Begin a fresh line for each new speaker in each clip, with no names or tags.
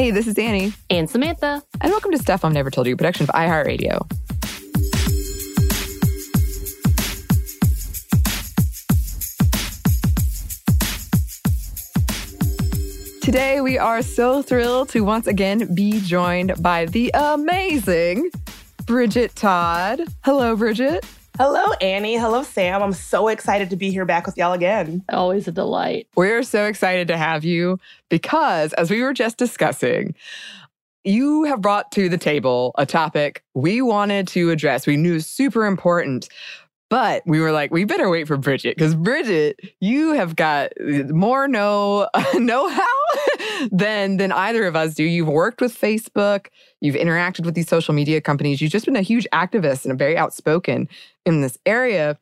Hey, this is Annie.
And Samantha.
And welcome to Stuff I've Never Told You, production of iHeartRadio. Today, we are so thrilled to once again be joined by the amazing Bridget Todd. Hello, Bridget.
Hello, Annie. Hello, Sam. I'm so excited to be here back with y'all again.
Always a delight.
We're so excited to have you because, as we were just discussing, you have brought to the table a topic we wanted to address. We knew super important, but we were like, we better wait for Bridget because Bridget, you have got more know know how than than either of us do. You've worked with Facebook, you've interacted with these social media companies. You've just been a huge activist and a very outspoken in this area,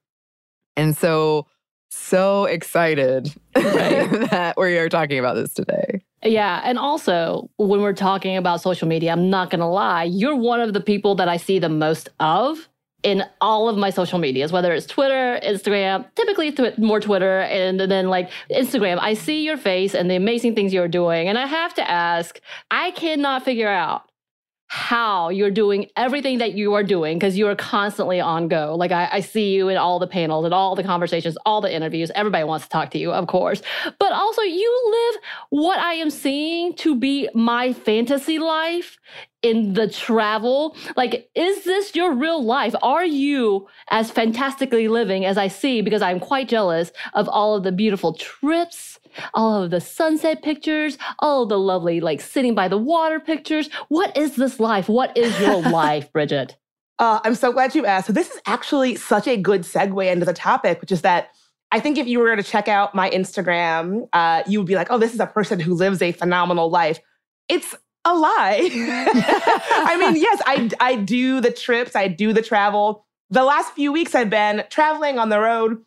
and so so excited right. that we are talking about this today.
Yeah. And also, when we're talking about social media, I'm not going to lie, you're one of the people that I see the most of in all of my social medias, whether it's Twitter, Instagram, typically more Twitter, and then like Instagram. I see your face and the amazing things you're doing. And I have to ask, I cannot figure out how you're doing everything that you are doing because you are constantly on go. Like I, I, see you in all the panels and all the conversations, all the interviews. Everybody wants to talk to you, of course. But also, you live what I am seeing to be my fantasy life in the travel. Like, is this your real life? Are you as fantastically living as I see? Because I'm quite jealous of all of the beautiful trips all of the sunset pictures, all the lovely, like sitting by the water pictures. What is this life? What is your life, Bridget?
Uh, I'm so glad you asked. So, this is actually such a good segue into the topic, which is that I think if you were to check out my Instagram, uh, you would be like, oh, this is a person who lives a phenomenal life. It's a lie. I mean, yes, I, I do the trips, I do the travel. The last few weeks I've been traveling on the road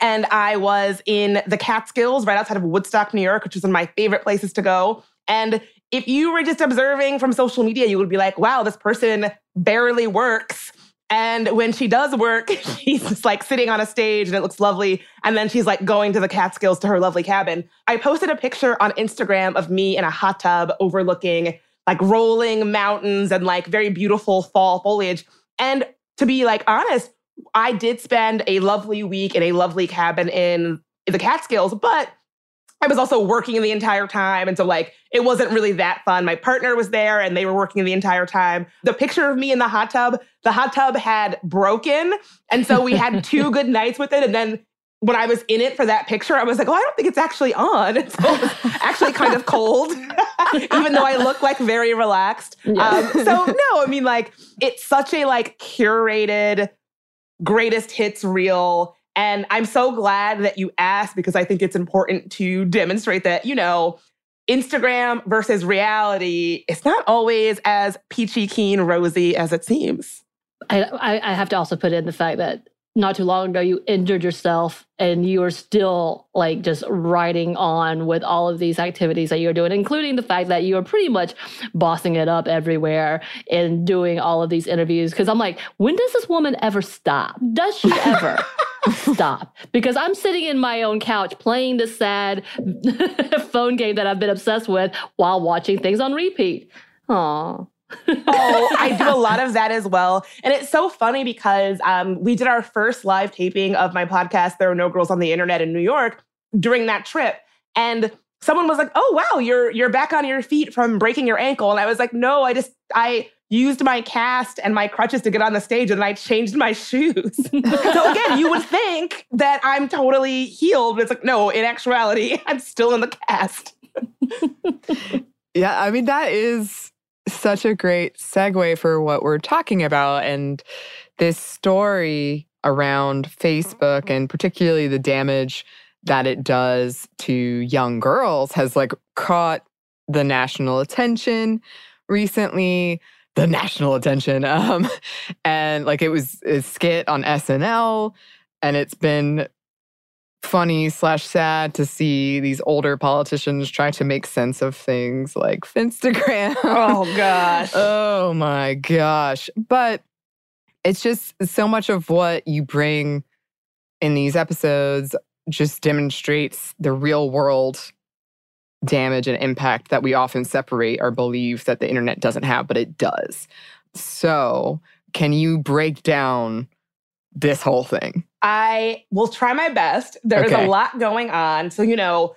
and I was in the Catskills right outside of Woodstock, New York, which is one of my favorite places to go. And if you were just observing from social media, you would be like, wow, this person barely works. And when she does work, she's just like sitting on a stage and it looks lovely. And then she's like going to the Catskills to her lovely cabin. I posted a picture on Instagram of me in a hot tub overlooking like rolling mountains and like very beautiful fall foliage. And to be like honest, I did spend a lovely week in a lovely cabin in, the Catskills, but I was also working the entire time. And so, like, it wasn't really that fun. My partner was there and they were working the entire time. The picture of me in the hot tub, the hot tub had broken. And so we had two good nights with it. And then when I was in it for that picture, I was like, oh, I don't think it's actually on. And so it was actually kind of cold, even though I look like very relaxed. Um, so, no, I mean, like, it's such a like curated, greatest hits reel. And I'm so glad that you asked because I think it's important to demonstrate that, you know, Instagram versus reality, it's not always as peachy keen rosy as it seems.
I, I, I have to also put in the fact that not too long ago you injured yourself and you are still like just riding on with all of these activities that you're doing including the fact that you are pretty much bossing it up everywhere and doing all of these interviews. Because i'm like when does this woman ever stop? Does she ever stop? Because i'm sitting in my own couch playing this sad phone game that i've been obsessed with while watching things on repeat. Aww
oh, I do a lot of that as well. And it's so funny because um, we did our first live taping of my podcast, There Are No Girls on the Internet in New York, during that trip. And someone was like, Oh, wow, you're you're back on your feet from breaking your ankle. And I was like, No, I just I used my cast and my crutches to get on the stage and I changed my shoes. so again, you would think that I'm totally healed, but it's like, no, in actuality, I'm still in the cast.
yeah, I mean, that is such a great segue for what we're talking about and this story around Facebook and particularly the damage that it does to young girls has like caught the national attention recently the national attention um and like it was a skit on SNL and it's been funny slash sad to see these older politicians try to make sense of things like Instagram.
Oh gosh.
oh my gosh. But it's just so much of what you bring in these episodes just demonstrates the real world damage and impact that we often separate or believe that the internet doesn't have, but it does. So, can you break down this whole thing?
I will try my best. There's okay. a lot going on. So, you know,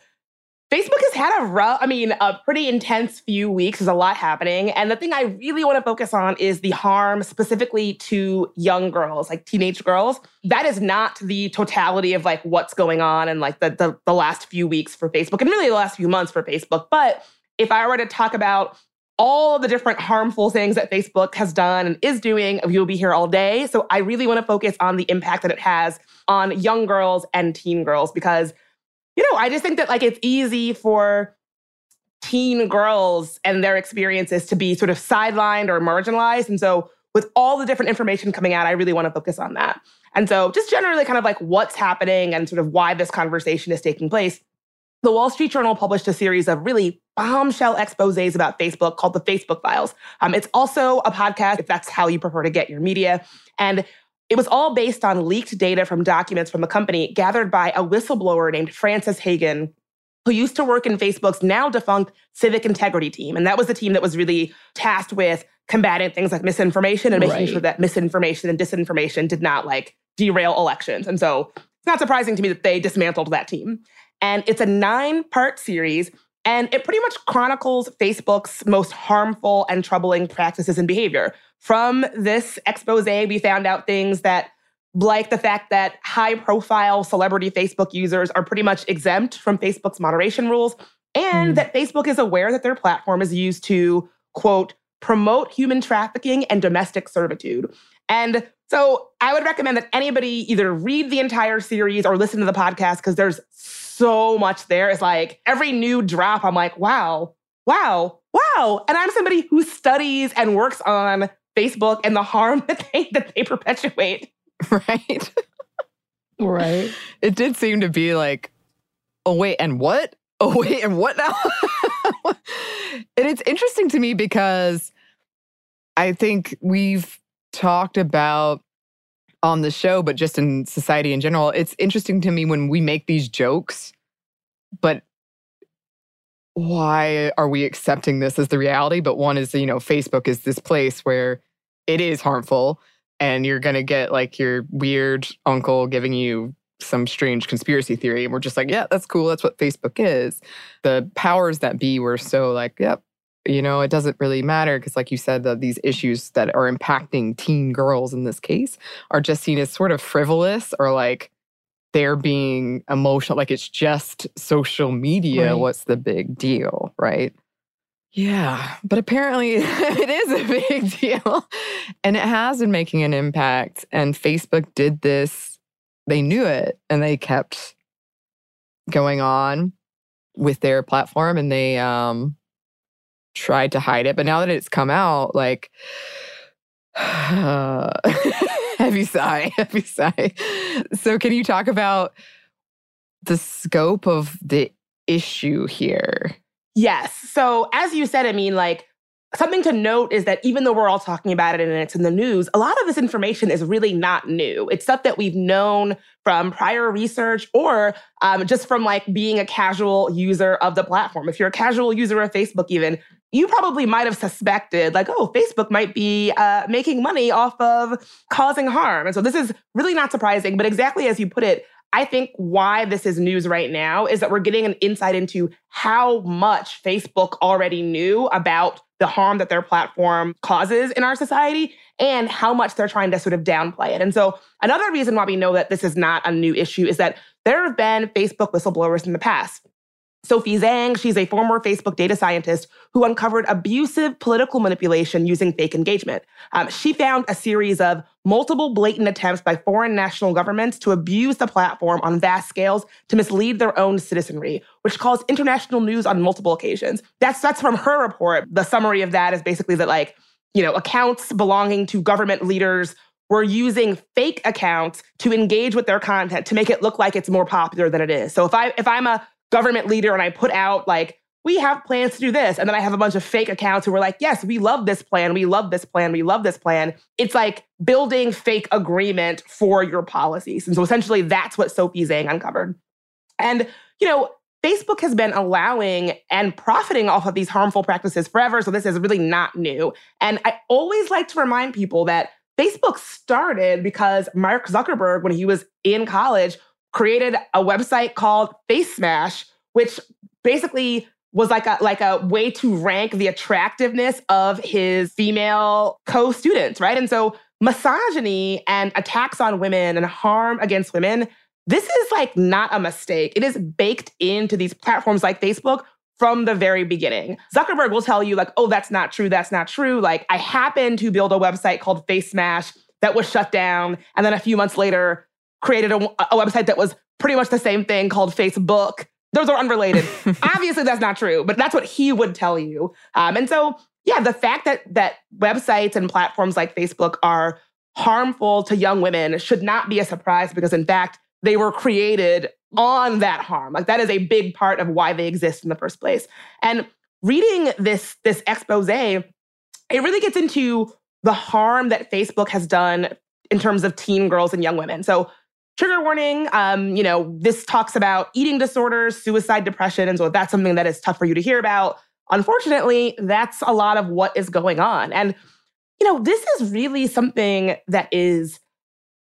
Facebook has had a rough, I mean, a pretty intense few weeks. There's a lot happening. And the thing I really want to focus on is the harm specifically to young girls, like teenage girls. That is not the totality of like what's going on and like the, the, the last few weeks for Facebook and really the last few months for Facebook. But if I were to talk about all the different harmful things that Facebook has done and is doing. You'll be here all day. So I really want to focus on the impact that it has on young girls and teen girls because, you know, I just think that like it's easy for teen girls and their experiences to be sort of sidelined or marginalized. And so with all the different information coming out, I really want to focus on that. And so just generally kind of like what's happening and sort of why this conversation is taking place. The Wall Street Journal published a series of really bombshell exposes about Facebook called the Facebook Files. Um, it's also a podcast if that's how you prefer to get your media. And it was all based on leaked data from documents from the company gathered by a whistleblower named Frances Haugen, who used to work in Facebook's now defunct civic integrity team. And that was the team that was really tasked with combating things like misinformation and making right. sure that misinformation and disinformation did not like derail elections. And so it's not surprising to me that they dismantled that team. And it's a nine part series. And it pretty much chronicles Facebook's most harmful and troubling practices and behavior. From this expose, we found out things that, like the fact that high profile celebrity Facebook users are pretty much exempt from Facebook's moderation rules, and mm. that Facebook is aware that their platform is used to, quote, promote human trafficking and domestic servitude. And so I would recommend that anybody either read the entire series or listen to the podcast because there's so much there. It's like every new drop, I'm like, wow, wow, wow. And I'm somebody who studies and works on Facebook and the harm that they that they perpetuate.
Right.
right.
It did seem to be like, oh wait, and what? Oh wait, and what now? and it's interesting to me because I think we've talked about on the show, but just in society in general, it's interesting to me when we make these jokes, but why are we accepting this as the reality? But one is, you know, Facebook is this place where it is harmful and you're going to get like your weird uncle giving you some strange conspiracy theory. And we're just like, yeah, that's cool. That's what Facebook is. The powers that be were so like, yep, you know, it doesn't really matter because, like you said, the, these issues that are impacting teen girls in this case are just seen as sort of frivolous or like they're being emotional. Like it's just social media. Right. What's the big deal, right? Yeah, but apparently it is a big deal and it has been making an impact. And Facebook did this they knew it and they kept going on with their platform and they um tried to hide it. But now that it's come out, like heavy sigh, heavy sigh. So can you talk about the scope of the issue here?
Yes. So as you said, I mean, like something to note is that even though we're all talking about it and it's in the news, a lot of this information is really not new. It's stuff that we've known from prior research or um, just from like being a casual user of the platform. If you're a casual user of Facebook, even, you probably might have suspected, like, oh, Facebook might be uh, making money off of causing harm. And so this is really not surprising. But exactly as you put it, I think why this is news right now is that we're getting an insight into how much Facebook already knew about the harm that their platform causes in our society and how much they're trying to sort of downplay it. And so, another reason why we know that this is not a new issue is that there have been Facebook whistleblowers in the past. Sophie Zhang, she's a former Facebook data scientist who uncovered abusive political manipulation using fake engagement. Um, she found a series of multiple blatant attempts by foreign national governments to abuse the platform on vast scales to mislead their own citizenry, which caused international news on multiple occasions. That's that's from her report. The summary of that is basically that like, you know, accounts belonging to government leaders were using fake accounts to engage with their content to make it look like it's more popular than it is. So if I if I'm a government leader and I put out like, we have plans to do this. And then I have a bunch of fake accounts who were like, yes, we love this plan. We love this plan. We love this plan. It's like building fake agreement for your policies. And so essentially that's what Sophie Zhang uncovered. And, you know, Facebook has been allowing and profiting off of these harmful practices forever. So this is really not new. And I always like to remind people that Facebook started because Mark Zuckerberg, when he was in college, created a website called FaceMash, which basically was like a like a way to rank the attractiveness of his female co-students, right? And so misogyny and attacks on women and harm against women, this is like not a mistake. It is baked into these platforms like Facebook from the very beginning. Zuckerberg will tell you like, "Oh, that's not true. That's not true." Like, I happened to build a website called FaceMash that was shut down, and then a few months later, created a, a website that was pretty much the same thing called Facebook. Those are unrelated. Obviously, that's not true, but that's what he would tell you. Um, and so, yeah, the fact that that websites and platforms like Facebook are harmful to young women should not be a surprise because, in fact, they were created on that harm. Like that is a big part of why they exist in the first place. And reading this this expose, it really gets into the harm that Facebook has done in terms of teen girls and young women. So trigger warning um, you know this talks about eating disorders suicide depression and so that's something that is tough for you to hear about unfortunately that's a lot of what is going on. And you know this is really something that is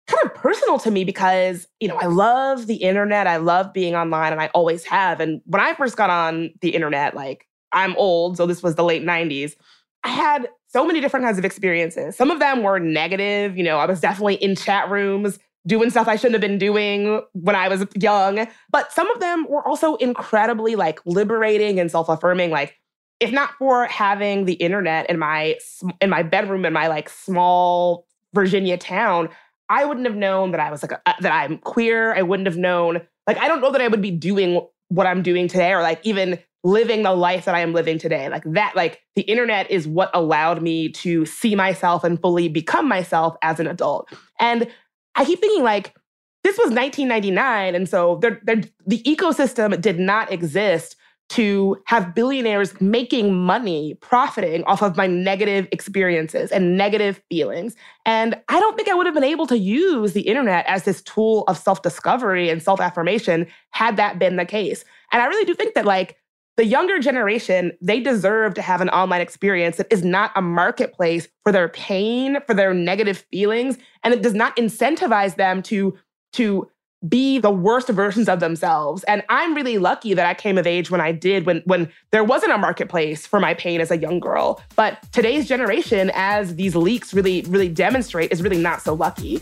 kind of personal to me because you know i love the internet i love being online and i always have. And when i first got on the internet like i'm old so this was the late 90s i had so many different kinds of experiences. Some of them were negative you know i was definitely in chat rooms doing stuff I shouldn't have been doing when I was young. But some of them were also incredibly like liberating and self-affirming. Like, if not for having the internet in my in my bedroom in my like small Virginia town, I wouldn't have known that I was like a, uh, that I'm queer. I wouldn't have known like I don't know that I would be doing what I'm doing today or like even living the life that I am living today. Like that like the internet is what allowed me to see myself and fully become myself as an adult. And I keep thinking like this was 1999, and so they're, they're, the ecosystem did not exist to have billionaires making money, profiting off of my negative experiences and negative feelings. And I don't think I would have been able to use the internet as this tool of self discovery and self affirmation had that been the case. And I really do think that, like, the younger generation, they deserve to have an online experience that is not a marketplace for their pain, for their negative feelings, and it does not incentivize them to, to be the worst versions of themselves. And I'm really lucky that I came of age when I did, when, when there wasn't a marketplace for my pain as a young girl. But today's generation, as these leaks really, really demonstrate, is really not so lucky.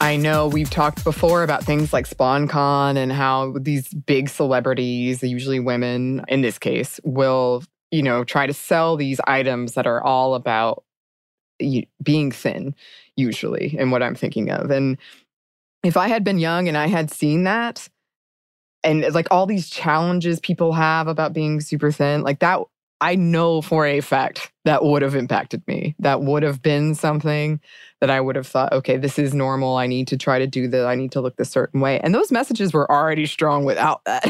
I know we've talked before about things like SponCon and how these big celebrities, usually women in this case, will, you know, try to sell these items that are all about being thin, usually, and what I'm thinking of. And if I had been young and I had seen that, and like all these challenges people have about being super thin, like that I know for a fact that would have impacted me. That would have been something that I would have thought, okay, this is normal. I need to try to do that. I need to look this certain way. And those messages were already strong without that.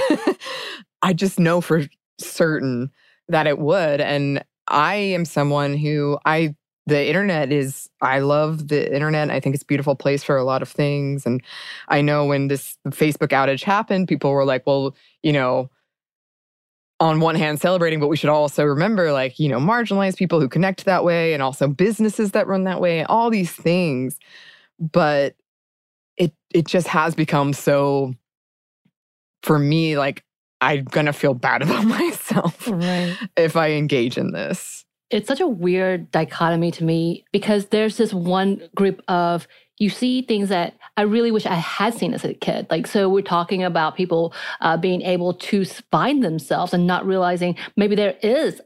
I just know for certain that it would. And I am someone who I the internet is I love the internet. I think it's a beautiful place for a lot of things. And I know when this Facebook outage happened, people were like, well, you know, on one hand celebrating, but we should also remember like, you know, marginalized people who connect that way and also businesses that run that way, all these things. But it it just has become so for me, like I'm gonna feel bad about myself right. if I engage in this.
It's such a weird dichotomy to me because there's this one group of you see things that I really wish I had seen as a kid. Like, so we're talking about people uh, being able to find themselves and not realizing maybe there is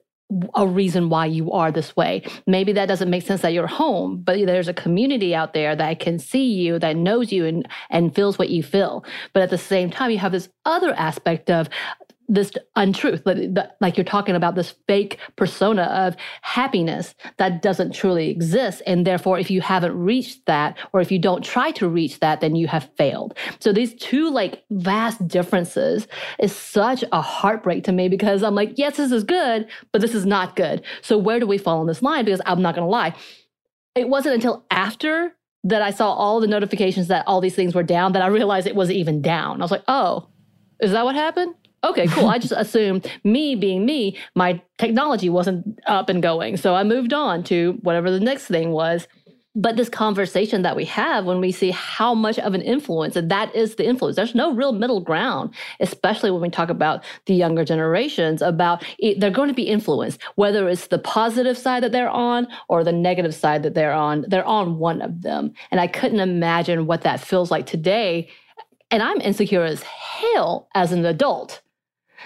a reason why you are this way. Maybe that doesn't make sense that you're home, but there's a community out there that can see you, that knows you and, and feels what you feel. But at the same time, you have this other aspect of this untruth, like you're talking about this fake persona of happiness that doesn't truly exist. And therefore, if you haven't reached that, or if you don't try to reach that, then you have failed. So these two like vast differences is such a heartbreak to me because I'm like, yes, this is good, but this is not good. So where do we fall on this line? Because I'm not going to lie. It wasn't until after that I saw all the notifications that all these things were down that I realized it wasn't even down. I was like, oh, is that what happened? Okay, cool. I just assumed me being me, my technology wasn't up and going. So I moved on to whatever the next thing was. But this conversation that we have when we see how much of an influence, and that is the influence, there's no real middle ground, especially when we talk about the younger generations, about it, they're going to be influenced, whether it's the positive side that they're on or the negative side that they're on, they're on one of them. And I couldn't imagine what that feels like today. And I'm insecure as hell as an adult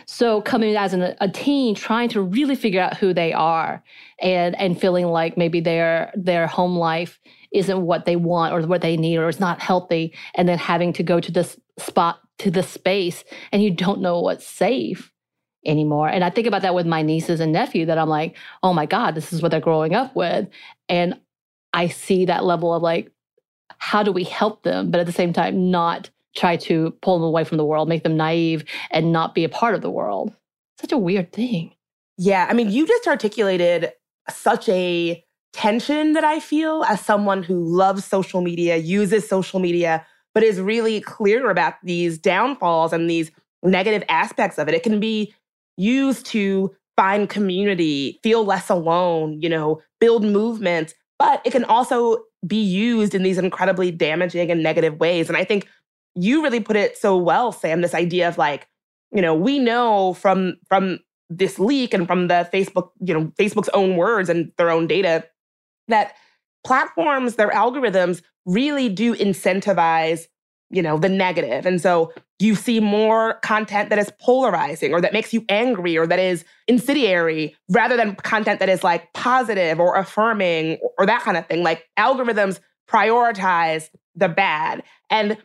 So coming as an, a teen, trying to really figure out who they are, and and feeling like maybe their their home life isn't what they want or what they need or it's not healthy, and then having to go to this spot to this space, and you don't know what's safe anymore. And I think about that with my nieces and nephew that I'm like, oh my God, this is what they're growing up with. And I see that level of like, how do we help them? But at the same time, not try to pull them away from the world, make them naive and not be a part of the world. Such a weird thing.
Yeah. I mean, you just articulated such a tension that I feel as someone who loves social media, uses social media, but is really clear about these downfalls and these negative aspects of it. It can be used to find community, feel less alone, you know, build movements, but it can also be used in these incredibly damaging and negative ways. And I think you really put it so well, Sam, this idea of like, you know, we know from from this leak and from the Facebook, you know, Facebook's own words and their own data that platforms, their algorithms really do incentivize you know, the negative. And so you see more content that is polarizing or that makes you angry or that is incendiary rather than content that is like positive or affirming or that kind of thing. Like algorithms prioritize the bad. And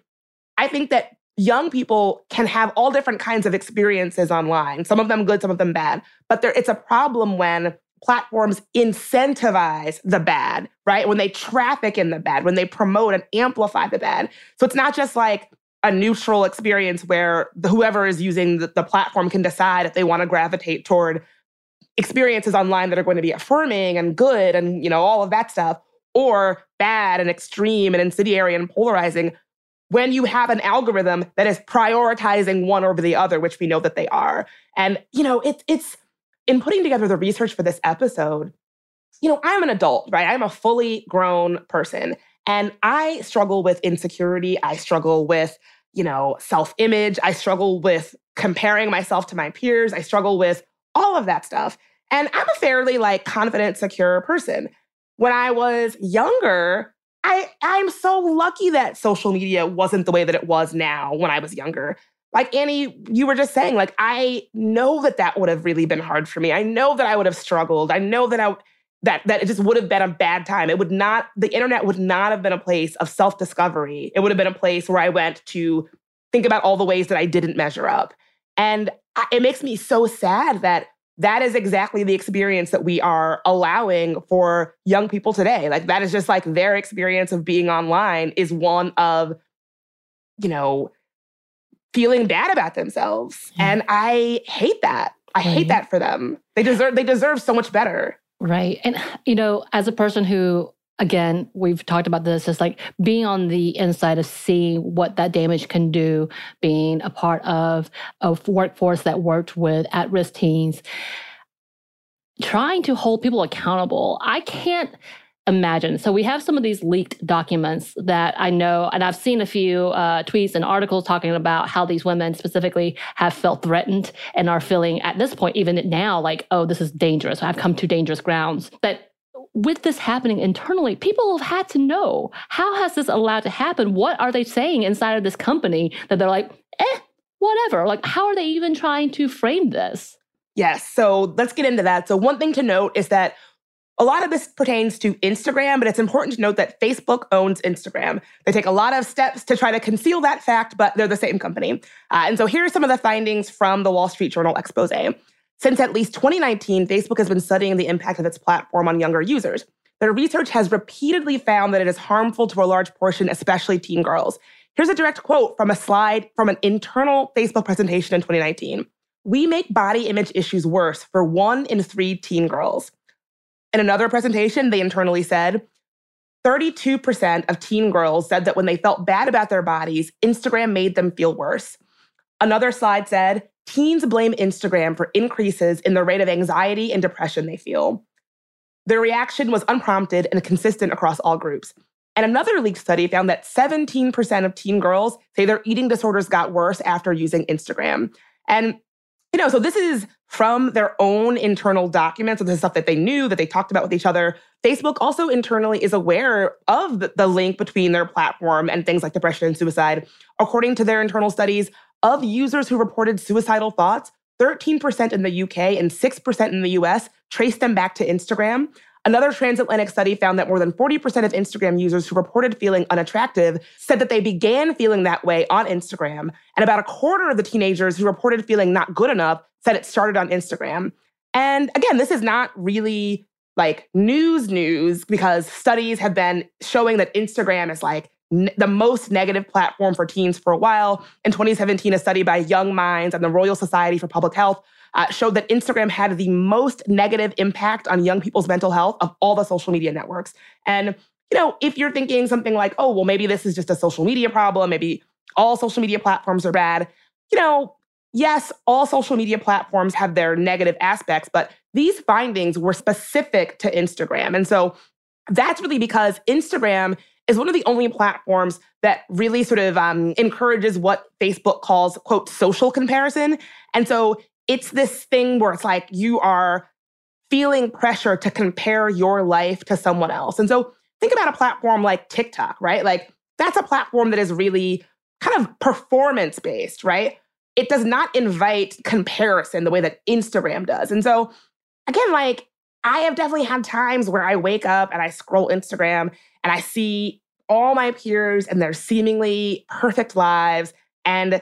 I think that young people can have all different kinds of experiences online, some of them good, some of them bad. But there, it's a problem when platforms incentivize the bad, right? When they traffic in the bad, when they promote and amplify the bad. So it's not just like a neutral experience where whoever is using the, the platform can decide if they want to gravitate toward experiences online that are going to be affirming and good and you know all of that stuff or bad and extreme and incendiary and polarizing when you have an algorithm that is prioritizing one over the other which we know that they are and you know it, it's in putting together the research for this episode, you know, I'm an adult, right? I'm a fully grown person and I struggle with insecurity. I struggle with, you know, self image. I struggle with comparing myself to my peers. I struggle with all of that stuff. And I'm a fairly like confident, secure person. When I was younger, I I'm so lucky that social media wasn't the way that it was now when I was younger like Annie, you were just saying, like, I know that that would have really been hard for me. I know that I would have struggled. I know that I, that, that it just would have been a bad time. It would not, the internet would not have been a place of self discovery. It would have been a place where I went to think about all the ways that I didn't measure up. And I, it makes me so sad that that is exactly the experience that we are allowing for young people today. Like, that is just like their experience of being online is one of, you know, feeling bad about themselves. Yeah. And I hate that. I right. hate that for them. They deserve they deserve so much better.
Right. And you know, as a person who again, we've talked about this is like being on the inside of seeing what that damage can do, being a part of a workforce that worked with at-risk teens, trying to hold people accountable. I can't imagine. So we have some of these leaked documents that I know, and I've seen a few uh, tweets and articles talking about how these women specifically have felt threatened and are feeling at this point, even now, like, oh, this is dangerous. I've come to dangerous grounds. That with this happening internally, people have had to know how has this allowed to happen? What are they saying inside of this company that they're like, eh, whatever? Like, how are they even trying to frame this?
Yes. So let's get into that. So, one thing to note is that a lot of this pertains to Instagram, but it's important to note that Facebook owns Instagram. They take a lot of steps to try to conceal that fact, but they're the same company. Uh, and so here are some of the findings from the Wall Street Journal expose. Since at least 2019, Facebook has been studying the impact of its platform on younger users. Their research has repeatedly found that it is harmful to a large portion, especially teen girls. Here's a direct quote from a slide from an internal Facebook presentation in 2019. We make body image issues worse for one in three teen girls. In another presentation, they internally said 32% of teen girls said that when they felt bad about their bodies, Instagram made them feel worse. Another slide said teens blame Instagram for increases in the rate of anxiety and depression they feel. Their reaction was unprompted and consistent across all groups. And another leaked study found that 17% of teen girls say their eating disorders got worse after using Instagram. And you know, so this is from their own internal documents. So this is stuff that they knew, that they talked about with each other. Facebook also internally is aware of the link between their platform and things like depression and suicide. According to their internal studies, of users who reported suicidal thoughts, 13% in the UK and 6% in the US traced them back to Instagram. Another transatlantic study found that more than 40% of Instagram users who reported feeling unattractive said that they began feeling that way on Instagram. And about a quarter of the teenagers who reported feeling not good enough said it started on Instagram. And again, this is not really like news news because studies have been showing that Instagram is like the most negative platform for teens for a while. In 2017, a study by Young Minds and the Royal Society for Public Health uh, showed that Instagram had the most negative impact on young people's mental health of all the social media networks. And, you know, if you're thinking something like, oh, well, maybe this is just a social media problem, maybe all social media platforms are bad, you know, yes, all social media platforms have their negative aspects, but these findings were specific to Instagram. And so that's really because Instagram is one of the only platforms that really sort of um, encourages what Facebook calls, quote, social comparison. And so it's this thing where it's like you are feeling pressure to compare your life to someone else. And so think about a platform like TikTok, right? Like that's a platform that is really kind of performance based, right? It does not invite comparison the way that Instagram does. And so, again, like I have definitely had times where I wake up and I scroll Instagram and I see all my peers and their seemingly perfect lives. And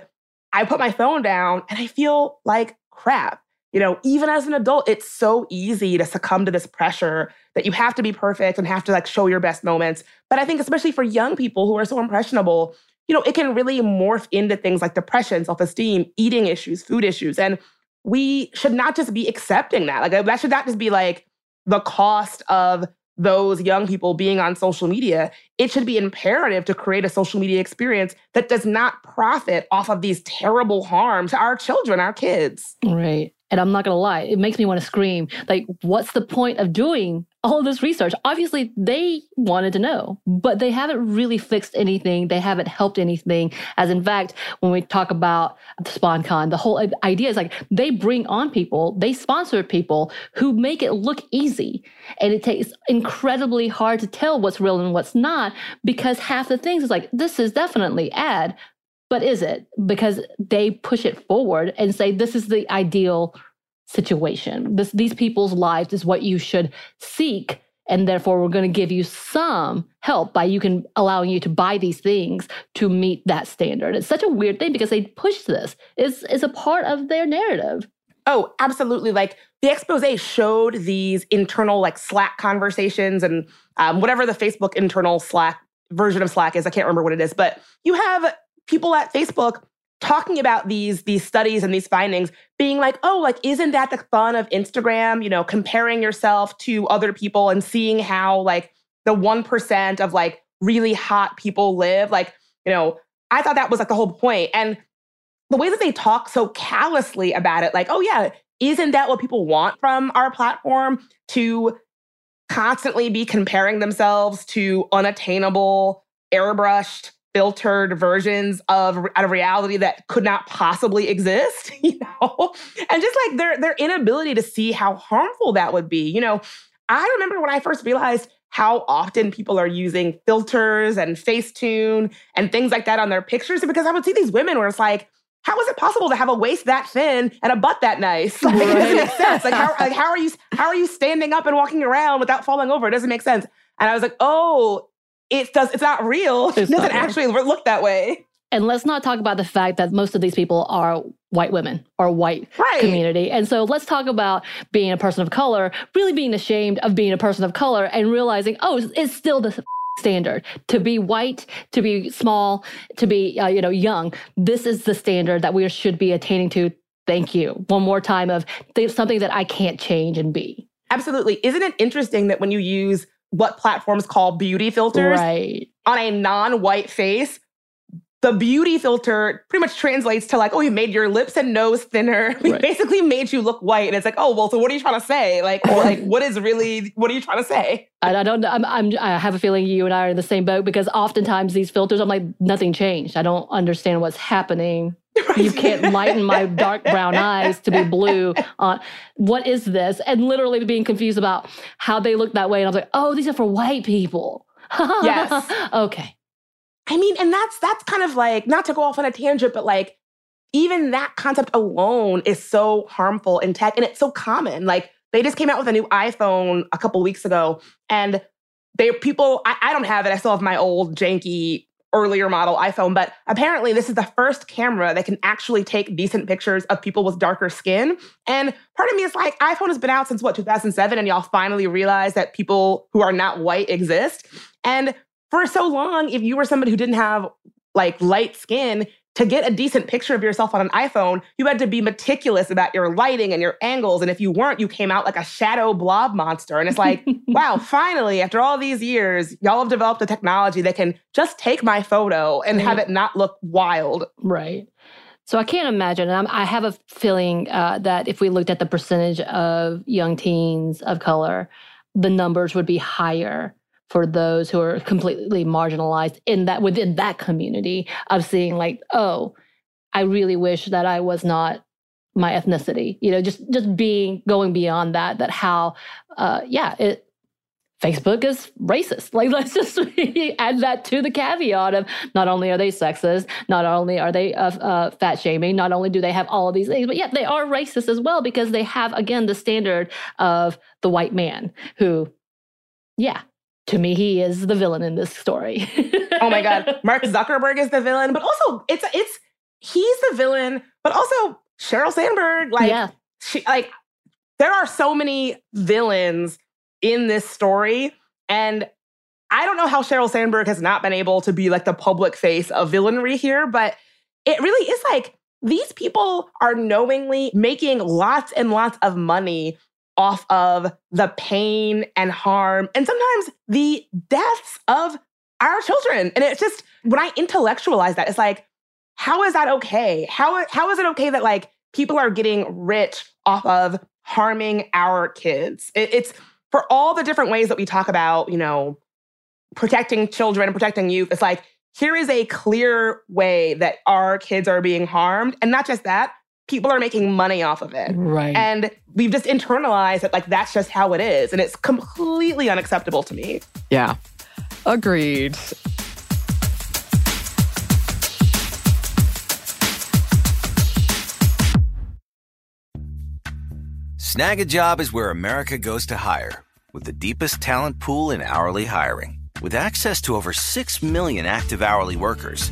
I put my phone down and I feel like crap. You know, even as an adult, it's so easy to succumb to this pressure that you have to be perfect and have to like show your best moments. But I think, especially for young people who are so impressionable, you know, it can really morph into things like depression, self esteem, eating issues, food issues. And we should not just be accepting that. Like, that should not just be like the cost of those young people being on social media, it should be imperative to create a social media experience that does not profit off of these terrible harms to our children, our kids.
Right. And I'm not going to lie, it makes me want to scream. Like, what's the point of doing all this research? Obviously, they wanted to know, but they haven't really fixed anything. They haven't helped anything. As in fact, when we talk about the SponCon, the whole idea is like they bring on people, they sponsor people who make it look easy. And it takes incredibly hard to tell what's real and what's not because half the things is like, this is definitely ad, but is it? Because they push it forward and say this is the ideal situation. This these people's lives is what you should seek. And therefore, we're going to give you some help by you can allowing you to buy these things to meet that standard. It's such a weird thing because they push this. is is a part of their narrative.
Oh, absolutely. Like the expose showed these internal like Slack conversations and um, whatever the Facebook internal Slack version of Slack is. I can't remember what it is, but you have people at Facebook talking about these these studies and these findings being like oh like isn't that the fun of instagram you know comparing yourself to other people and seeing how like the 1% of like really hot people live? Like you know i thought that was like the whole point. And the way that they talk so callously about it like oh yeah isn't that what people want from our platform? To constantly be comparing themselves to unattainable airbrushed filtered versions of a reality that could not possibly exist, you know? And just like their their inability to see how harmful that would be. You know, I remember when I first realized how often people are using filters and Facetune and things like that on their pictures because I would see these women where it's like, how is it possible to have a waist that thin and a butt that nice? Like, right. It doesn't make sense. Like how, like how are you how are you standing up and walking around without falling over? It doesn't make sense. And I was like, oh, it does it's not real. It's it doesn't actually look that way.
And let's not talk about the fact that most of these people are white women or white right. community. And so let's talk about being a person of color, really being ashamed of being a person of color and realizing, oh, it's still the standard to be white, to be small, to be uh, you know young. This is the standard that we should be attaining to. Thank you. One more time of something that I can't change and be.
Absolutely. Isn't it interesting that when you use what platforms call beauty filters
right.
on a non-white face the beauty filter pretty much translates to like, oh, you made your lips and nose thinner. We right. basically made you look white, and it's like, oh, well, so what are you trying to say? Like, like what is really? What are you trying to say?
I, I don't. I'm, I'm. I have a feeling you and I are in the same boat because oftentimes these filters, I'm like, nothing changed. I don't understand what's happening. You can't lighten my dark brown eyes to be blue. Uh, what is this? And literally being confused about how they look that way. And I was like, oh, these are for white people.
yes.
okay.
I mean, and that's that's kind of like not to go off on a tangent, but like even that concept alone is so harmful in tech and it's so common. Like they just came out with a new iPhone a couple weeks ago and they people I, I don't have it. I still have my old janky earlier model iPhone, but apparently this is the first camera that can actually take decent pictures of people with darker skin. And part of me is like, iPhone has been out since what, 2007, and y'all finally realize that people who are not white exist. And for so long, if you were somebody who didn't have like light skin, to get a decent picture of yourself on an iPhone, you had to be meticulous about your lighting and your angles. And if you weren't, you came out like a shadow blob monster. And it's like, wow, finally, after all these years, y'all have developed a technology that can just take my photo and have it not look wild.
Right. So I can't imagine. And i have a feeling uh, that if we looked at the percentage of young teens of color, the numbers would be higher for those who are completely marginalized in that within that community of seeing like oh i really wish that i was not my ethnicity you know just just being going beyond that that how uh yeah it Facebook is racist. Like, let's just add that to the caveat of not only are they sexist, not only are they uh, uh, fat shaming, not only do they have all of these things, but yet they are racist as well because they have, again, the standard of the white man who, yeah, to me, he is the villain in this story.
oh my god, Mark Zuckerberg is the villain, but also it's it's he's the villain, but also Sheryl Sandberg. Like, yeah. she like there are so many villains in this story, and I don't know how Sheryl Sandberg has not been able to be like the public face of villainry here, but it really is like these people are knowingly making lots and lots of money off of the pain and harm and sometimes the deaths of our children. And it's just when I intellectualize that, it's like, how is that okay? How, how is it okay that like people are getting rich off of harming our kids? It, it's for all the different ways that we talk about, you know, protecting children and protecting youth. It's like, here is a clear way that our kids are being harmed. And not just that, people are making money off of it.
Right.
And we've just internalized that like that's just how it is. And it's completely unacceptable to me.
Yeah. Agreed.
Snagajob is where America goes to hire, with the deepest talent pool in hourly hiring. With access to over 6 million active hourly workers,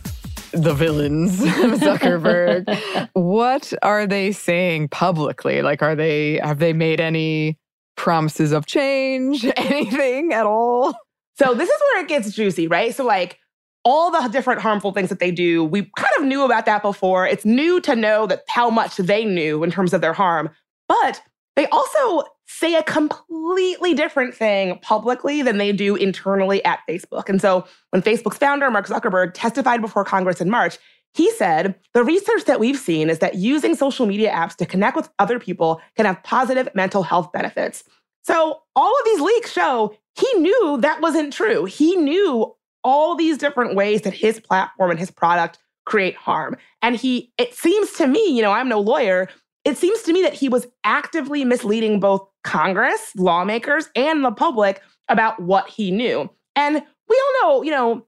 the villains of Zuckerberg, what are they saying publicly? Like, are they have they made any promises of change, anything at all?
So this is where it gets juicy, right? So like all the different harmful things that they do, we kind of knew about that before. It's new to know that how much they knew in terms of their harm. But they also say a completely different thing publicly than they do internally at Facebook. And so when Facebook's founder, Mark Zuckerberg, testified before Congress in March, he said, the research that we've seen is that using social media apps to connect with other people can have positive mental health benefits. So all of these leaks show he knew that wasn't true. He knew all these different ways that his platform and his product create harm. And he, it seems to me, you know, I'm no lawyer, it seems to me that he was actively misleading both Congress, lawmakers, and the public about what he knew. And we all know, you know,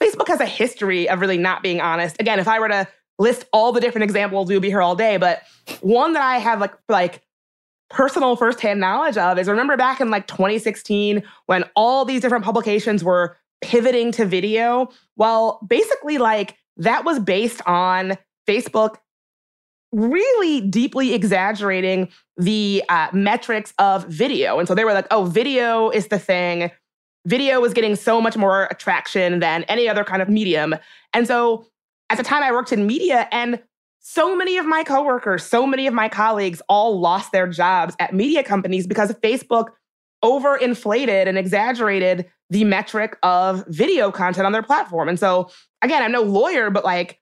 Facebook has a history of really not being honest. Again, if I were to list all the different examples, we would be here all day. But one that I have like like personal firsthand knowledge of is remember back in like 2016 when all these different publications were pivoting to video. Well, basically, like that was based on Facebook really deeply exaggerating the uh, metrics of video. And so they were like, oh, video is the thing. Video was getting so much more attraction than any other kind of medium. And so at the time I worked in media, and so many of my coworkers, so many of my colleagues all lost their jobs at media companies because Facebook overinflated and exaggerated the metric of video content on their platform. And so, again, I'm no lawyer, but like,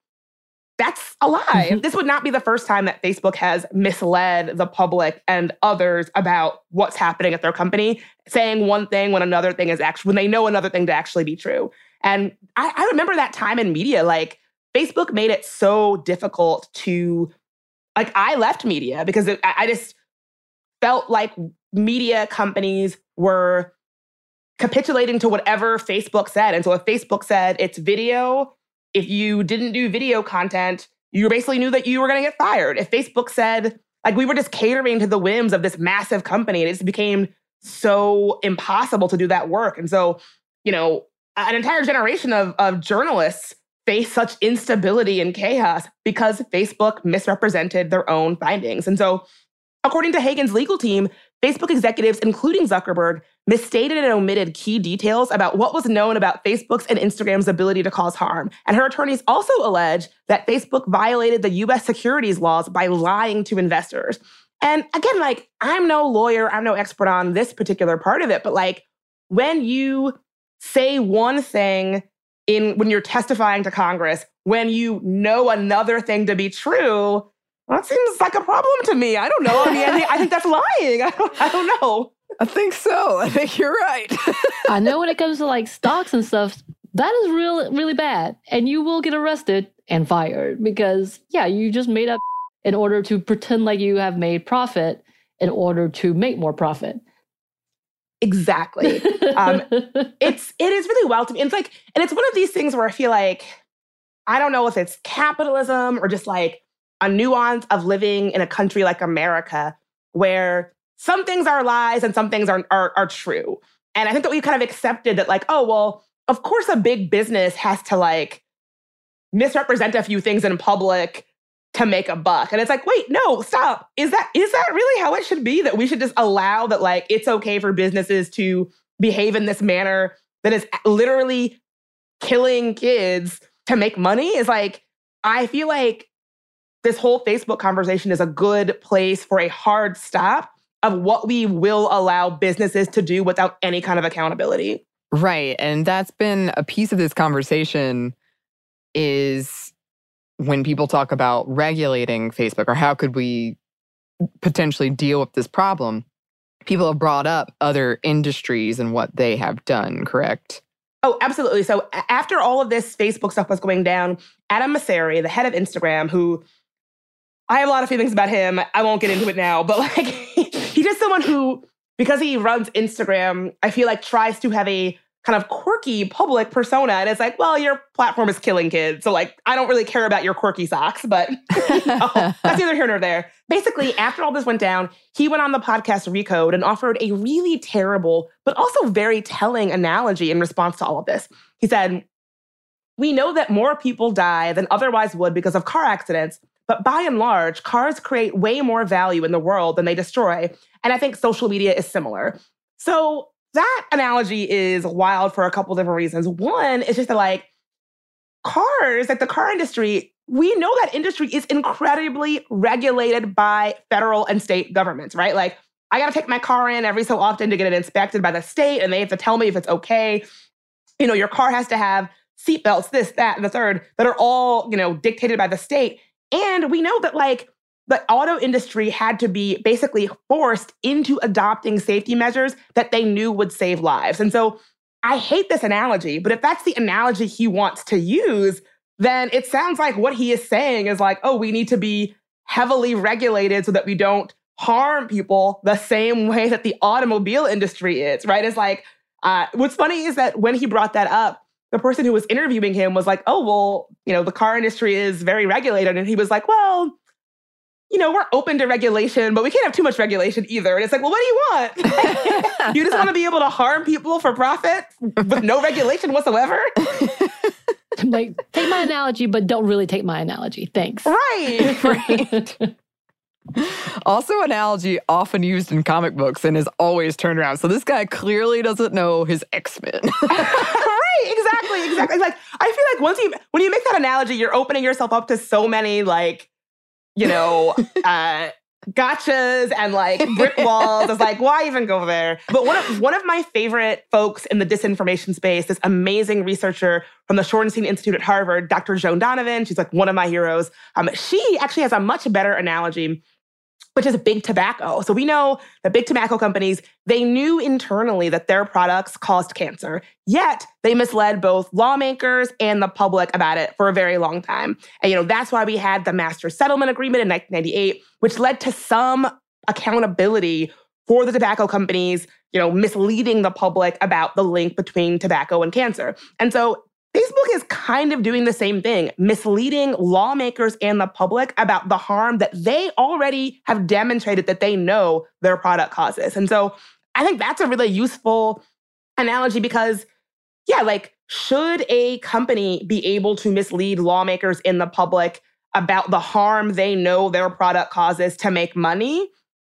that's a lie. Mm-hmm. This would not be the first time that Facebook has misled the public and others about what's happening at their company, saying one thing when another thing is actually, when they know another thing to actually be true. And I, I remember that time in media, like Facebook made it so difficult to, like, I left media because it, I just felt like media companies were capitulating to whatever Facebook said. And so if Facebook said it's video, if you didn't do video content, you basically knew that you were going to get fired. If Facebook said, like, we were just catering to the whims of this massive company, and it just became so impossible to do that work. And so, you know, an entire generation of, of journalists face such instability and chaos because Facebook misrepresented their own findings. And so, according to Haugen's legal team, Facebook executives, including Zuckerberg, misstated and omitted key details about what was known about Facebook's and Instagram's ability to cause harm. And her attorneys also allege that Facebook violated the US securities laws by lying to investors. And again, like, I'm no lawyer, I'm no expert on this particular part of it, but like, when you say one thing in when you're testifying to Congress, when you know another thing to be true, that seems like a problem to me. I don't know. I mean, I think, that's lying. I don't, I don't know.
I think so. I think you're right.
I know when it comes to like stocks and stuff, that is real, really bad. And you will get arrested and fired because, yeah, you just made up in order to pretend like you have made profit in order to make more profit.
Exactly. um, it's it is really wild to me. And it's like, and it's one of these things where I feel like I don't know if it's capitalism or just like a nuance of living in a country like America where some things are lies and some things are, are, are true. And I think that we kind of accepted that, like, oh, well, of course, a big business has to like misrepresent a few things in public to make a buck. And it's like, wait, no, stop. Is that is that really how it should be? That we should just allow that like it's okay for businesses to behave in this manner that is literally killing kids to make money? Is like, I feel like this whole Facebook conversation is a good place for a hard stop of what we will allow businesses to do without any kind of accountability.
Right. And that's been a piece of this conversation is when people talk about regulating Facebook or how could we potentially deal with this problem, people have brought up other industries and what they have done, correct?
Oh, absolutely. So after all of this Facebook stuff was going down, Adam Mosseri, the head of Instagram, who I have a lot of feelings about him. I won't get into it now, but like he's just someone who, because he runs Instagram, I feel like tries to have a kind of quirky public persona. And it's like, well, your platform is killing kids. So, like, I don't really care about your quirky socks, but you know, that's neither here nor there. Basically, after all this went down, he went on the podcast Recode and offered a really terrible, but also very telling analogy in response to all of this. He said, we know that more people die than otherwise would because of car accidents. But by and large, cars create way more value in the world than they destroy. And I think social media is similar. So that analogy is wild for a couple different reasons. One is just that, like, cars, like the car industry, we know that industry is incredibly regulated by federal and state governments, right? Like, I got to take my car in every so often to get it inspected by the state, and they have to tell me if it's okay. You know, your car has to have seatbelts, this, that, and the third, that are all, you know, dictated by the state. And we know that, like, the auto industry had to be basically forced into adopting safety measures that they knew would save lives. And so I hate this analogy, but if that's the analogy he wants to use, then it sounds like what he is saying is like, oh, we need to be heavily regulated so that we don't harm people the same way that the automobile industry is, right? It's like, uh, what's funny is that when he brought that up, the person who was interviewing him was like, oh, well, you know, the car industry is very regulated. And he was like, well, you know, we're open to regulation, but we can't have too much regulation either. And it's like, well, what do you want? you just want to be able to harm people for profit with no regulation whatsoever?
like, take my analogy, but don't really take my analogy. Thanks.
Right.
right. also, analogy often used in comic books and is always turned around. So this guy clearly doesn't know his X Men.
Right, exactly, exactly. Like I feel like once you when you make that analogy, you're opening yourself up to so many like you know, uh, gotchas and like brick walls. I was like, why even go there? But one of one of my favorite folks in the disinformation space, this amazing researcher from the Shorenstein Institute at Harvard, Dr. Joan Donovan. She's like one of my heroes. Um, she actually has a much better analogy which is big tobacco. So we know that big tobacco companies, they knew internally that their products caused cancer, yet they misled both lawmakers and the public about it for a very long time. And you know, that's why we had the master settlement agreement in 1998, which led to some accountability for the tobacco companies, you know, misleading the public about the link between tobacco and cancer. And so Facebook is kind of doing the same thing, misleading lawmakers and the public about the harm that they already have demonstrated that they know their product causes. And so I think that's a really useful analogy because, yeah, like, should a company be able to mislead lawmakers in the public about the harm they know their product causes to make money?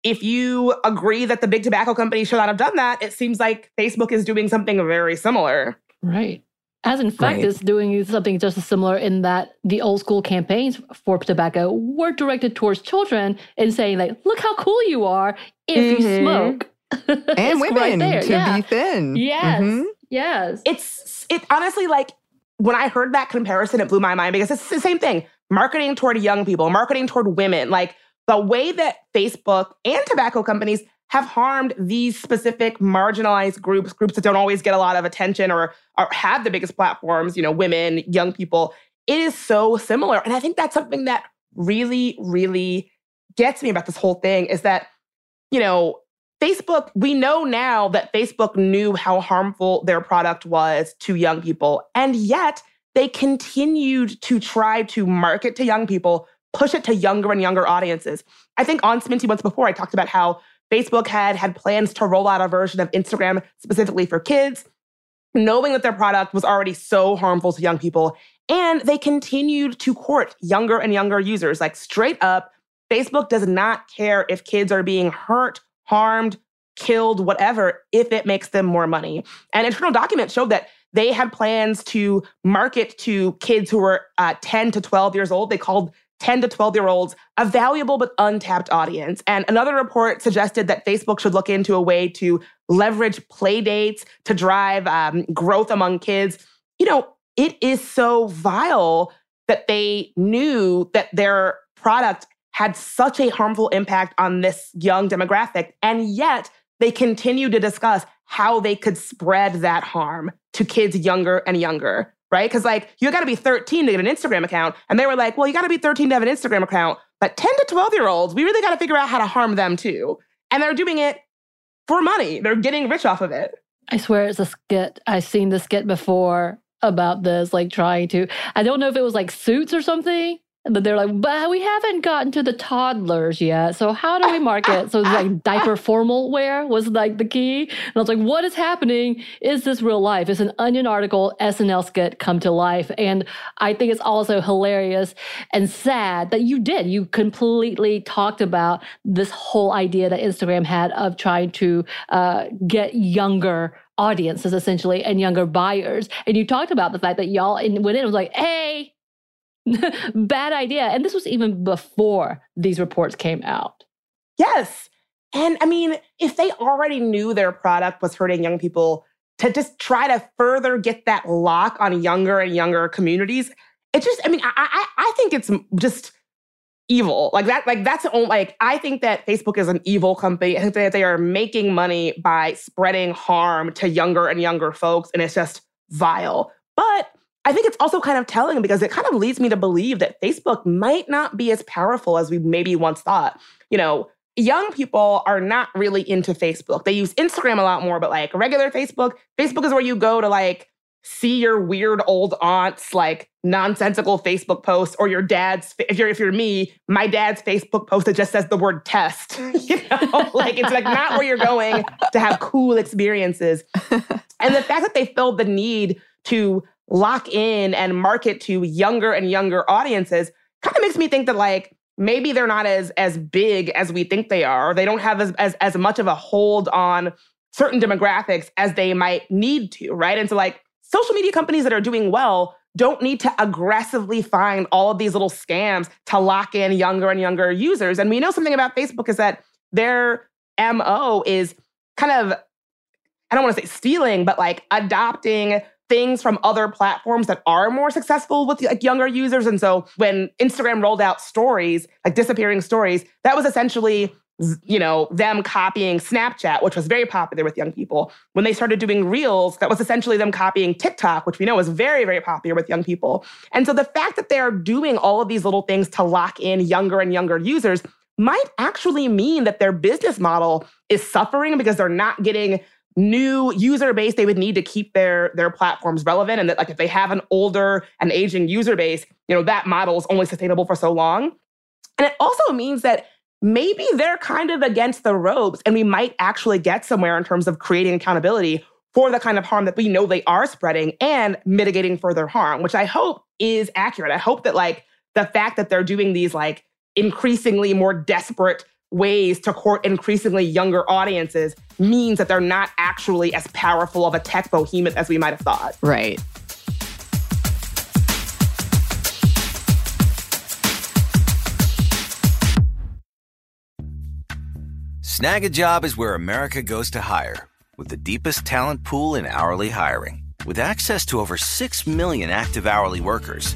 If you agree that the big tobacco company should not have done that, it seems like Facebook is doing something very similar.
Right. As in fact, right. is doing something just as similar in that the old school campaigns for tobacco were directed towards children and saying like, "Look how cool you are if mm-hmm. you smoke."
and women right to yeah. be thin.
Yes, mm-hmm. yes.
It's it honestly like when I heard that comparison, it blew my mind because it's the same thing. Marketing toward young people, marketing toward women, like the way that Facebook and tobacco companies have harmed these specific marginalized groups, groups that don't always get a lot of attention or, or have the biggest platforms, you know, women, young people. It is so similar. And I think that's something that really, really gets me about this whole thing is that, you know, Facebook, we know now that Facebook knew how harmful their product was to young people. And yet they continued to try to market to young people, push it to younger and younger audiences. I think on Sminty once before, I talked about how Facebook had had plans to roll out a version of Instagram specifically for kids, knowing that their product was already so harmful to young people. And they continued to court younger and younger users. Like straight up, Facebook does not care if kids are being hurt, harmed, killed, whatever, if it makes them more money. And internal documents showed that they had plans to market to kids who were uh, 10 to 12 years old. They called 10 to 12 year olds, a valuable but untapped audience. And another report suggested that Facebook should look into a way to leverage play dates to drive um, growth among kids. You know, it is so vile that they knew that their product had such a harmful impact on this young demographic. And yet they continue to discuss how they could spread that harm to kids younger and younger right? Because like you got to be 13 to get an Instagram account. And they were like, well, you got to be 13 to have an Instagram account. But 10 to 12 year olds, we really got to figure out how to harm them too. And they're doing it for money. They're getting rich off of it.
I swear it's a skit. I've seen the skit before about this, like trying to, I don't know if it was like suits or something And then they're like, but we haven't gotten to the toddlers yet. So how do we market? so like diaper formal wear was like the key. And I was like, what is happening? Is this real life? It's an Onion article, SNL skit come to life. And I think it's also hilarious and sad that you did. You completely talked about this whole idea that Instagram had of trying to uh, get younger audiences essentially and younger buyers. And you talked about the fact that y'all went in and was like, hey, Bad idea. And this was even before these reports came out.
Yes. And I mean, if they already knew their product was hurting young people, to just try to further get that lock on younger and younger communities, it just, I mean, I, I, I think it's just evil. Like that, like that's only, like, I think that Facebook is an evil company. I think that they are making money by spreading harm to younger and younger folks. And it's just vile. But I think it's also kind of telling because it kind of leads me to believe that Facebook might not be as powerful as we maybe once thought. You know, young people are not really into Facebook. They use Instagram a lot more, but like regular Facebook, Facebook is where you go to like see your weird old aunt's like nonsensical Facebook post or your dad's if you're if you're me, my dad's Facebook post that just says the word test. you know, like it's like not where you're going to have cool experiences. and the fact that they filled the need to lock in and market to younger and younger audiences kind of makes me think that like maybe they're not as as big as we think they are. They don't have as as, as much of a hold on certain demographics as they might need to, right? And so like social media companies that are doing well don't need to aggressively find all of these little scams to lock in younger and younger users. And we know something about Facebook is that their MO is kind of I don't want to say stealing, but like adopting things from other platforms that are more successful with like younger users. And so when Instagram rolled out stories, like disappearing stories, that was essentially you know them copying Snapchat, which was very popular with young people. When they started doing Reels, that was essentially them copying TikTok, which we know is very very popular with young people. And so the fact that they're doing all of these little things to lock in younger and younger users might actually mean that their business model is suffering because they're not getting new user base they would need to keep their their platforms relevant and that like if they have an older and aging user base you know that model is only sustainable for so long. And it also means that maybe they're kind of against the ropes and we might actually get somewhere in terms of creating accountability for the kind of harm that we know they are spreading and mitigating further harm which i hope is accurate. I hope that like the fact that they're doing these like increasingly more desperate ways to court increasingly younger audiences means that they're not actually as powerful of a tech behemoth as we might have thought.
Right.
Snagajob is where America goes to hire, with the deepest talent pool in hourly hiring. With access to over 6 million active hourly workers,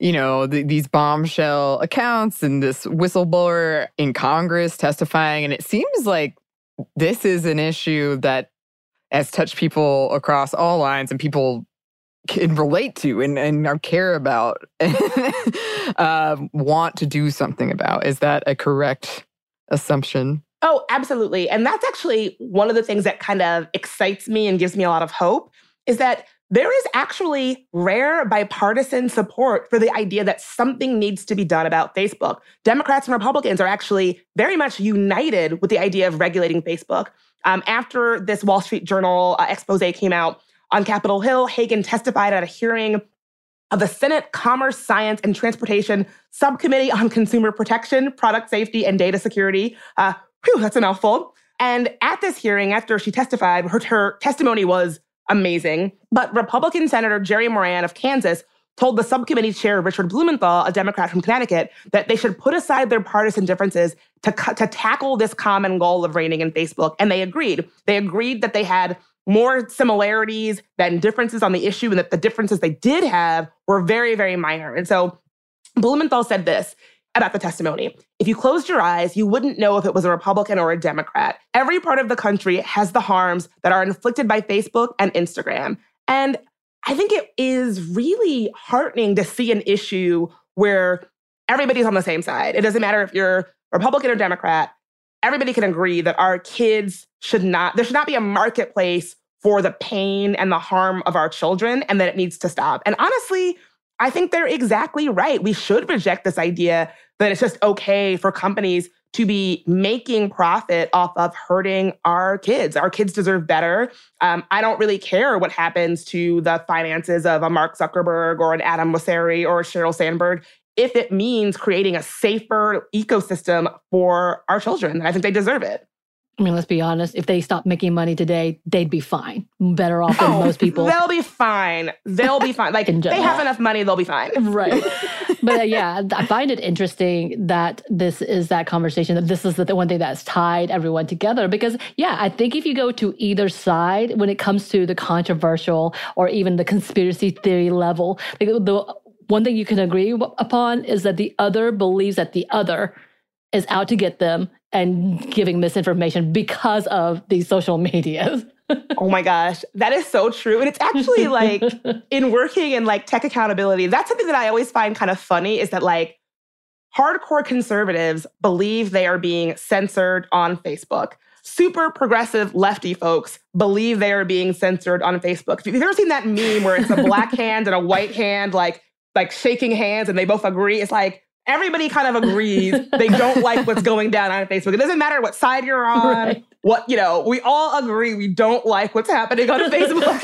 you know the, these bombshell accounts and this whistleblower in congress testifying and it seems like this is an issue that has touched people across all lines and people can relate to and, and care about uh, want to do something about. Is that a correct assumption?
Oh absolutely. And that's actually one of the things that kind of excites me and gives me a lot of hope is that there is actually rare bipartisan support for the idea that something needs to be done about Facebook. Democrats and Republicans are actually very much united with the idea of regulating Facebook. Um, after this Wall Street Journal uh, expose came out on Capitol Hill, Haugen testified at a hearing of the Senate Commerce, Science, and Transportation Subcommittee on Consumer Protection, Product Safety, and Data Security. Uh, whew, that's a mouthful. And at this hearing, after she testified, her, her testimony was amazing. But Republican Senator Jerry Moran of Kansas told the subcommittee chair, Richard Blumenthal, a Democrat from Connecticut, that they should put aside their partisan differences to, to tackle this common goal of reining in Facebook. And they agreed. They agreed that they had more similarities than differences on the issue, and that the differences they did have were very, very minor. And so Blumenthal said this about the testimony. If you closed your eyes, you wouldn't know if it was a Republican or a Democrat. Every part of the country has the harms that are inflicted by Facebook and Instagram. And I think it is really heartening to see an issue where everybody's on the same side. It doesn't matter if you're Republican or Democrat. Everybody can agree that our kids should not, there should not be a marketplace for the pain and the harm of our children and that it needs to stop. And honestly, I think they're exactly right. We should reject this idea that it's just okay for companies to be making profit off of hurting our kids. Our kids deserve better. Um, I don't really care what happens to the finances of a Mark Zuckerberg or an Adam Mosseri or Sheryl Sandberg if it means creating a safer ecosystem for our children. I think they deserve it.
I mean, let's be honest. If they stopped making money today, they'd be fine. Better off than most people.
They'll be fine. They'll be fine. Like they have enough money, they'll be fine.
right. But uh, yeah, I find it interesting that this is that conversation. That this is the one thing that's tied everyone together. Because yeah, I think if you go to either side when it comes to the controversial or even the conspiracy theory level, like the one thing you can agree upon is that the other believes that the other is out to get them and giving misinformation because of these social medias.
oh my gosh, that is so true. And it's actually like in working in like tech accountability, that's something that I always find kind of funny is that like hardcore conservatives believe they are being censored on Facebook. Super progressive lefty folks believe they are being censored on Facebook. If you've ever seen that meme where it's a black hand and a white hand, like like shaking hands and they both agree, it's like everybody kind of agrees they don't like what's going down on Facebook. It doesn't matter what side you're on. Right. What you know, we all agree we don't like what's happening on Facebook,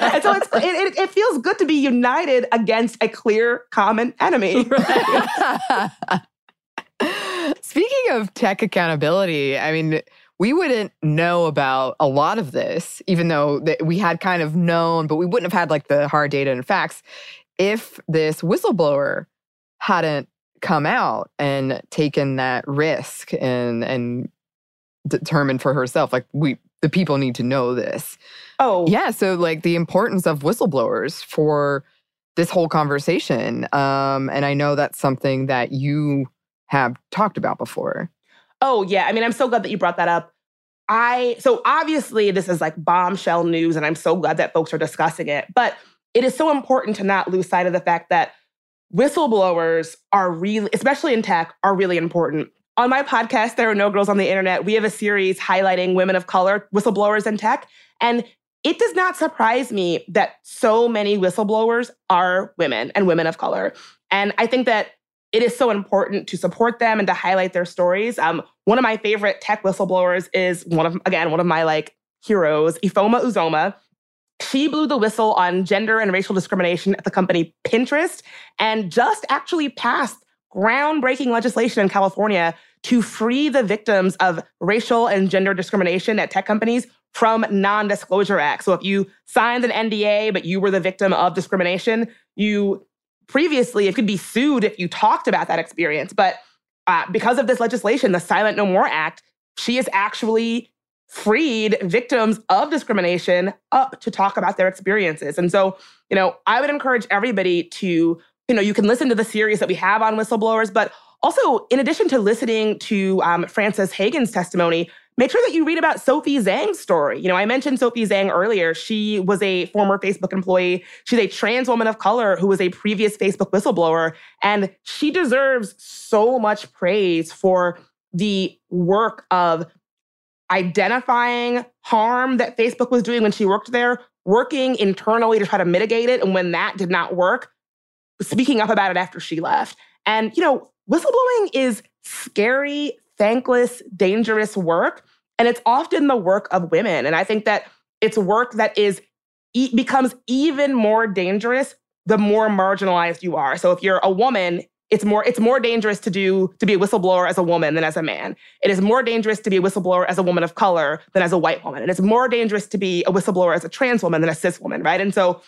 and so it, it, it, feels good to be united against a clear common enemy. Right.
Speaking of tech accountability, I mean, we wouldn't know about a lot of this, even though we had kind of known, but we wouldn't have had like the hard data and facts if this whistleblower hadn't come out and taken that risk and and determined for herself like we the people need to know this.
Oh.
Yeah so like the importance of whistleblowers for this whole conversation um and i know that's something that you have talked about before.
Oh yeah i mean i'm so glad that you brought that up. I so obviously this is like bombshell news and i'm so glad that folks are discussing it but it is so important to not lose sight of the fact that whistleblowers are really, especially in tech, are really important. on my podcast, There Are No Girls on the Internet, we have a series highlighting women of color whistleblowers in tech. And it does not surprise me that so many whistleblowers are women and women of color. And I think that it is so important to support them and to highlight their stories. Um, one of my favorite tech whistleblowers is one of, again, one of my like heroes, Ifeoma Ozoma. She blew the whistle on gender and racial discrimination at the company Pinterest and just actually passed groundbreaking legislation in California to free the victims of racial and gender discrimination at tech companies from non-disclosure acts. So if you signed an NDA but you were the victim of discrimination, you previously it could be sued if you talked about that experience. But uh, because of this legislation, the Silent No More Act, she is actually freed victims of discrimination up to talk about their experiences. And so, you know, I would encourage everybody to, you know, you can listen to the series that we have on whistleblowers, but also, in addition to listening to um, Frances Haugen's testimony, make sure that you read about Sophie Zhang's story. You know, I mentioned Sophie Zhang earlier. She was a former Facebook employee. She's a trans woman of color who was a previous Facebook whistleblower. And she deserves so much praise for the work of identifying harm that Facebook was doing when she worked there, working internally to try to mitigate it. And when that did not work, speaking up about it after she left. And, you know, whistleblowing is scary, thankless, dangerous work. And it's often the work of women. And I think that it's work that is becomes even more dangerous the more marginalized you are. So if you're a woman, it's more it's more dangerous to do to be a whistleblower as a woman than as a man. It is more dangerous to be a whistleblower as a woman of color than as a white woman. And it's more dangerous to be a whistleblower as a trans woman than a cis woman, right? And so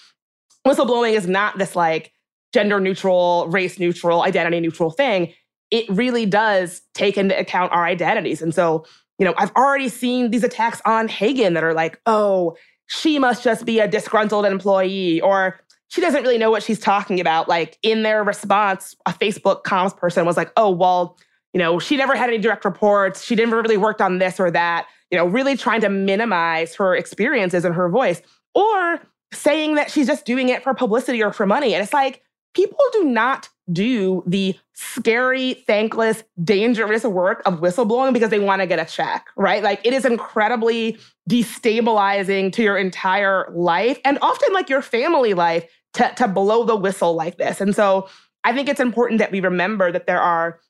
whistleblowing is not this like gender neutral, race neutral, identity neutral thing. It really does take into account our identities. And so you know, I've already seen these attacks on Haugen that are like, oh, she must just be a disgruntled employee, or she doesn't really know what she's talking about. Like in their response, a Facebook comms person was like, oh, well, you know, she never had any direct reports. She never really worked on this or that, you know, really trying to minimize her experiences and her voice, or saying that she's just doing it for publicity or for money. And it's like, people do not do the scary, thankless, dangerous work of whistleblowing because they want to get a check, right? Like it is incredibly destabilizing to your entire life and often like your family life to, to blow the whistle like this. And so I think it's important that we remember that there are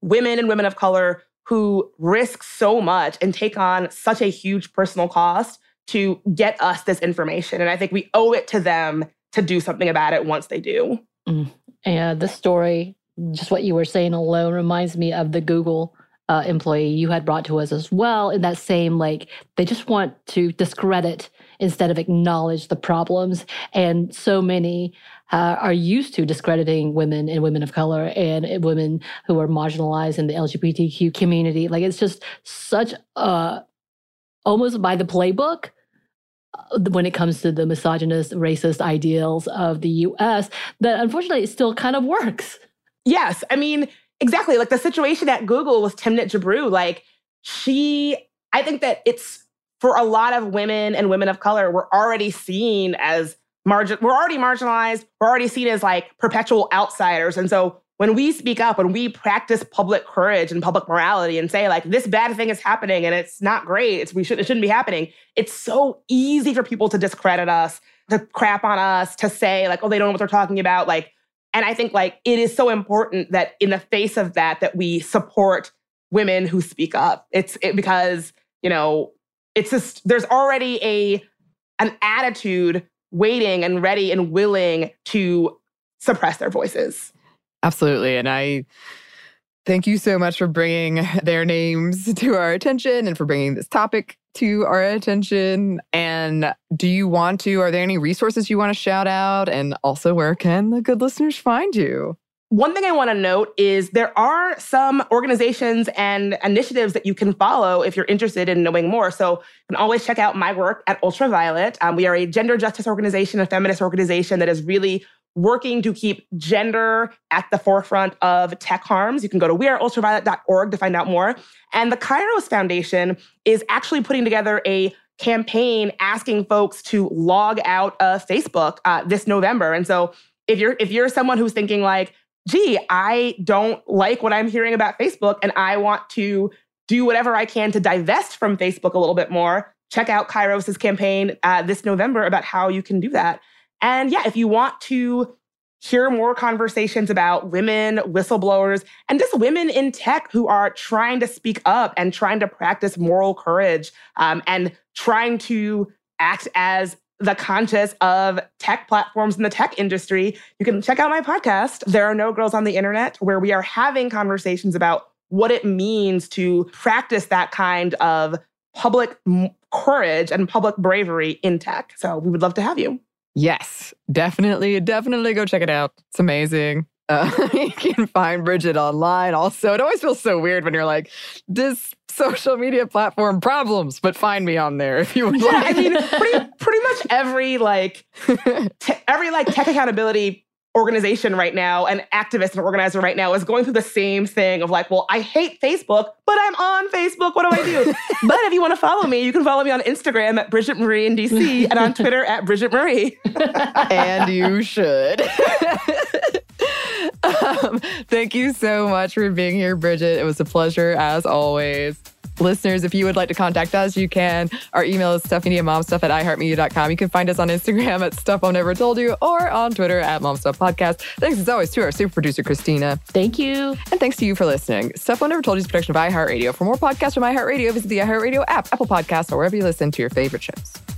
women and women of color who risk so much and take on such a huge personal cost to get us this information. And I think we owe it to them to do something about it once they do.
Mm. And the story, just what you were saying alone, reminds me of the Google uh, employee you had brought to us as well. In that same, like, they just want to discredit instead of acknowledge the problems. And so many uh, are used to discrediting women and women of color and women who are marginalized in the LGBTQ community. Like, it's just such a almost by the playbook uh, when it comes to the misogynist, racist ideals of the US that unfortunately it still kind of works.
Yes. I mean, exactly. Like the situation at Google with Timnit Gebru, like she, I think that it's for a lot of women and women of color, we're already seen as margin, we're already marginalized, we're already seen as like perpetual outsiders. And so when we speak up, when we practice public courage and public morality and say like this bad thing is happening and it's not great, it's we should it shouldn't be happening. It's so easy for people to discredit us, to crap on us, to say like oh they don't know what they're talking about, like. And I think like it is so important that in the face of that that we support women who speak up. It's it, because you know it's just there's already a an attitude waiting and ready and willing to suppress their voices.
Absolutely. And I thank you so much for bringing their names to our attention and for bringing this topic to our attention. And do you want to, are there any resources you want to shout out? And also, where can the good listeners find you?
One thing I want to note is there are some organizations and initiatives that you can follow if you're interested in knowing more. So you can always check out my work at Ultraviolet. Um, we are a gender justice organization, a feminist organization that is really working to keep gender at the forefront of tech harms. You can go to weareultraviolet.org to find out more. And the Kairos Foundation is actually putting together a campaign asking folks to log out of Facebook uh, this November. And so if you're if you're someone who's thinking like, gee, I don't like what I'm hearing about Facebook and I want to do whatever I can to divest from Facebook a little bit more, check out Kairos's campaign uh, this November about how you can do that. And yeah, if you want to hear more conversations about women whistleblowers and just women in tech who are trying to speak up and trying to practice moral courage um, and trying to act as the conscious of tech platforms in the tech industry, you can check out my podcast, There Are No Girls on the Internet, where we are having conversations about what it means to practice that kind of public courage and public bravery in tech. So we would love to have you.
Yes, definitely, definitely go check it out. It's amazing. Uh, you can find Bridget online also. It always feels so weird when you're like, this social media platform problems, but find me on there if you would
yeah,
like.
I mean, pretty, pretty much every like, te- every like tech accountability organization right now, an activist and organizer right now is going through the same thing of like, well, I hate Facebook, but I'm on Facebook. What do I do? but if you want to follow me, you can follow me on Instagram at Bridget Marie in DC and on Twitter at Bridget Marie.
and you should. Um, thank you so much for being here, Bridget. It was a pleasure as always. Listeners, if you would like to contact us, you can. Our email is stuffmediamomstuff at iheartmedia.com. You can find us on Instagram at Stuff Mom Never Told You or on Twitter at MomStuffPodcast. Thanks as always to our super producer, Christina.
Thank you.
And thanks to you for listening. Stuff Mom Never Told You is a production of iHeartRadio. For more podcasts from iHeartRadio, visit the iHeartRadio app, Apple Podcasts, or wherever you listen to your favorite shows.